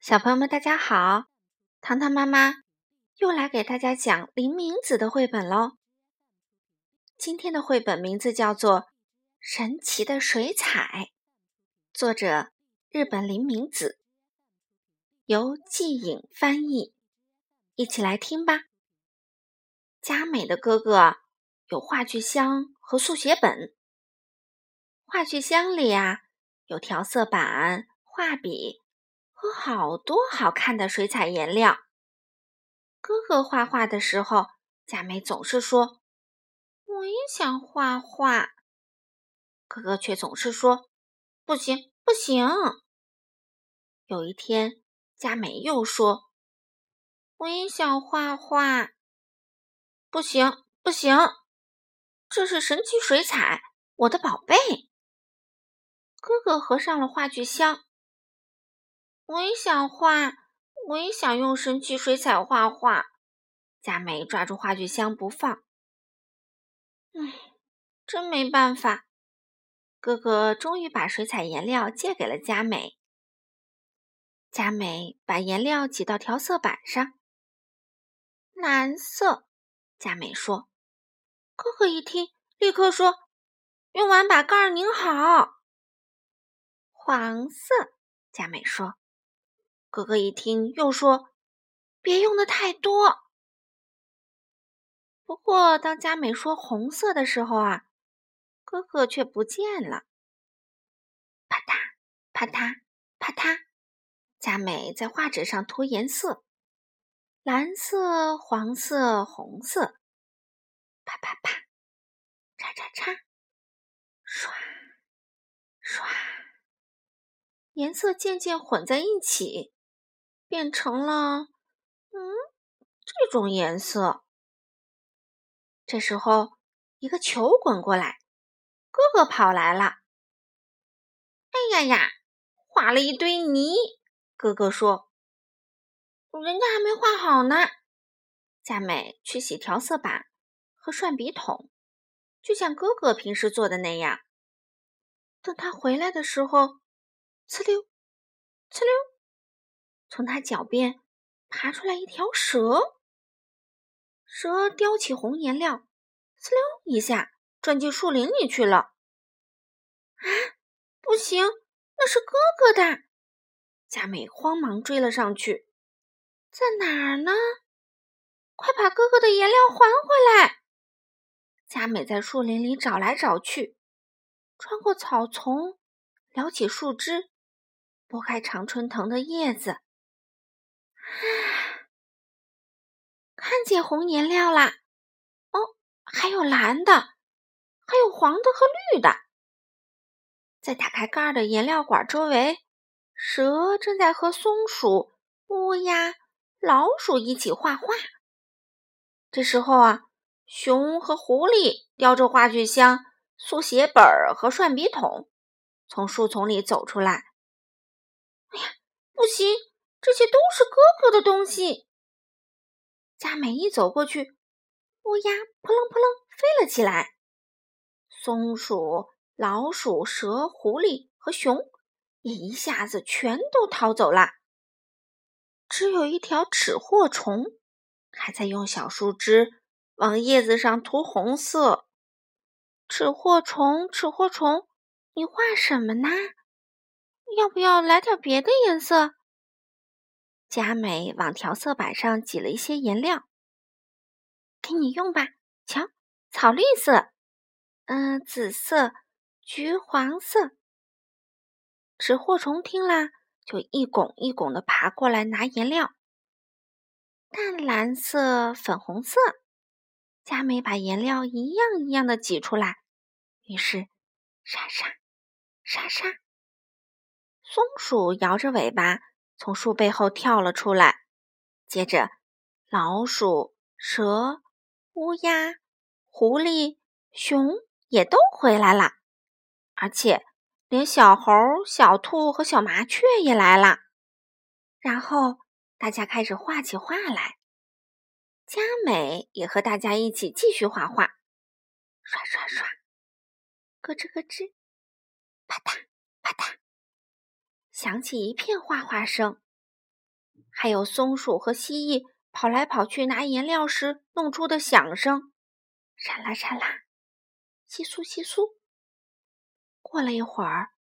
小朋友们，大家好！糖糖妈妈又来给大家讲林明子的绘本喽。今天的绘本名字叫做《神奇的水彩》，作者日本林明子，由季颖翻译。一起来听吧。佳美的哥哥有话剧箱和速写本，话剧箱里啊有调色板、画笔。和好多好看的水彩颜料。哥哥画画的时候，佳美总是说：“我也想画画。”哥哥却总是说：“不行，不行。”有一天，佳美又说：“我也想画画。”不行，不行，这是神奇水彩，我的宝贝。哥哥合上了画具箱。我也想画，我也想用神奇水彩画画。佳美抓住话剧箱不放。唉，真没办法。哥哥终于把水彩颜料借给了佳美。佳美把颜料挤到调色板上。蓝色，佳美说。哥哥一听，立刻说：“用完把盖儿拧好。”黄色，佳美说。哥哥一听，又说：“别用的太多。”不过，当佳美说“红色”的时候啊，哥哥却不见了。啪嗒啪嗒啪嗒，佳美在画纸上涂颜色：蓝色、黄色、红色。啪啪啪，叉叉叉，刷刷，颜色渐渐混在一起。变成了，嗯，这种颜色。这时候，一个球滚过来，哥哥跑来了。哎呀呀，画了一堆泥！哥哥说：“人家还没画好呢。”佳美去洗调色板和涮笔筒，就像哥哥平时做的那样。等他回来的时候，呲溜，呲溜。从他脚边爬出来一条蛇，蛇叼起红颜料，呲溜一下钻进树林里去了。啊，不行，那是哥哥的！佳美慌忙追了上去，在哪儿呢？快把哥哥的颜料还回来！佳美在树林里找来找去，穿过草丛，撩起树枝，拨开常春藤的叶子。啊！看见红颜料啦！哦，还有蓝的，还有黄的和绿的。在打开盖儿的颜料管周围，蛇正在和松鼠、乌鸦、老鼠一起画画。这时候啊，熊和狐狸叼着话剧箱、速写本和涮笔筒，从树丛里走出来。哎呀，不行！这些都是哥哥的东西。佳美一走过去，乌鸦扑棱扑棱飞了起来，松鼠、老鼠、蛇、狐狸和熊也一下子全都逃走了。只有一条纸货虫还在用小树枝往叶子上涂红色。纸货虫，纸货虫，你画什么呢？要不要来点别的颜色？佳美往调色板上挤了一些颜料，给你用吧。瞧，草绿色，嗯，紫色，橘黄色。纸货虫听了，就一拱一拱的爬过来拿颜料。淡蓝色，粉红色。佳美把颜料一样一样的挤出来，于是，沙沙，沙沙。松鼠摇着尾巴。从树背后跳了出来，接着，老鼠、蛇、乌鸦、狐狸、熊也都回来了，而且连小猴、小兔和小麻雀也来了。然后大家开始画起画来，佳美也和大家一起继续画画，刷刷刷，咯吱咯吱，啪嗒啪嗒。响起一片哗哗声，还有松鼠和蜥蜴跑来跑去拿颜料时弄出的响声，沙啦沙啦，窸窣窸窣。过了一会儿，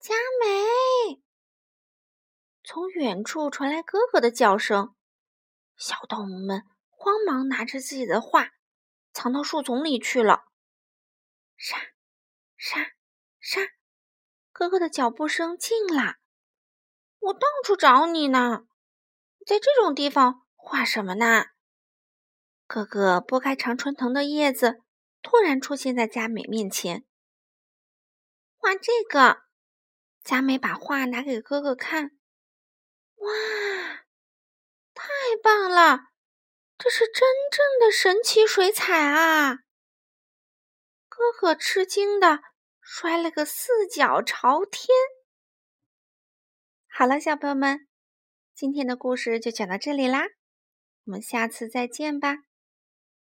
佳美从远处传来哥哥的叫声，小动物们慌忙拿着自己的画，藏到树丛里去了。沙沙沙，哥哥的脚步声近了，我到处找你呢，在这种地方画什么呢？哥哥拨开常春藤的叶子，突然出现在佳美面前。画这个，佳美把画拿给哥哥看。哇，太棒了！这是真正的神奇水彩啊！哥哥吃惊的摔了个四脚朝天。好了，小朋友们，今天的故事就讲到这里啦，我们下次再见吧。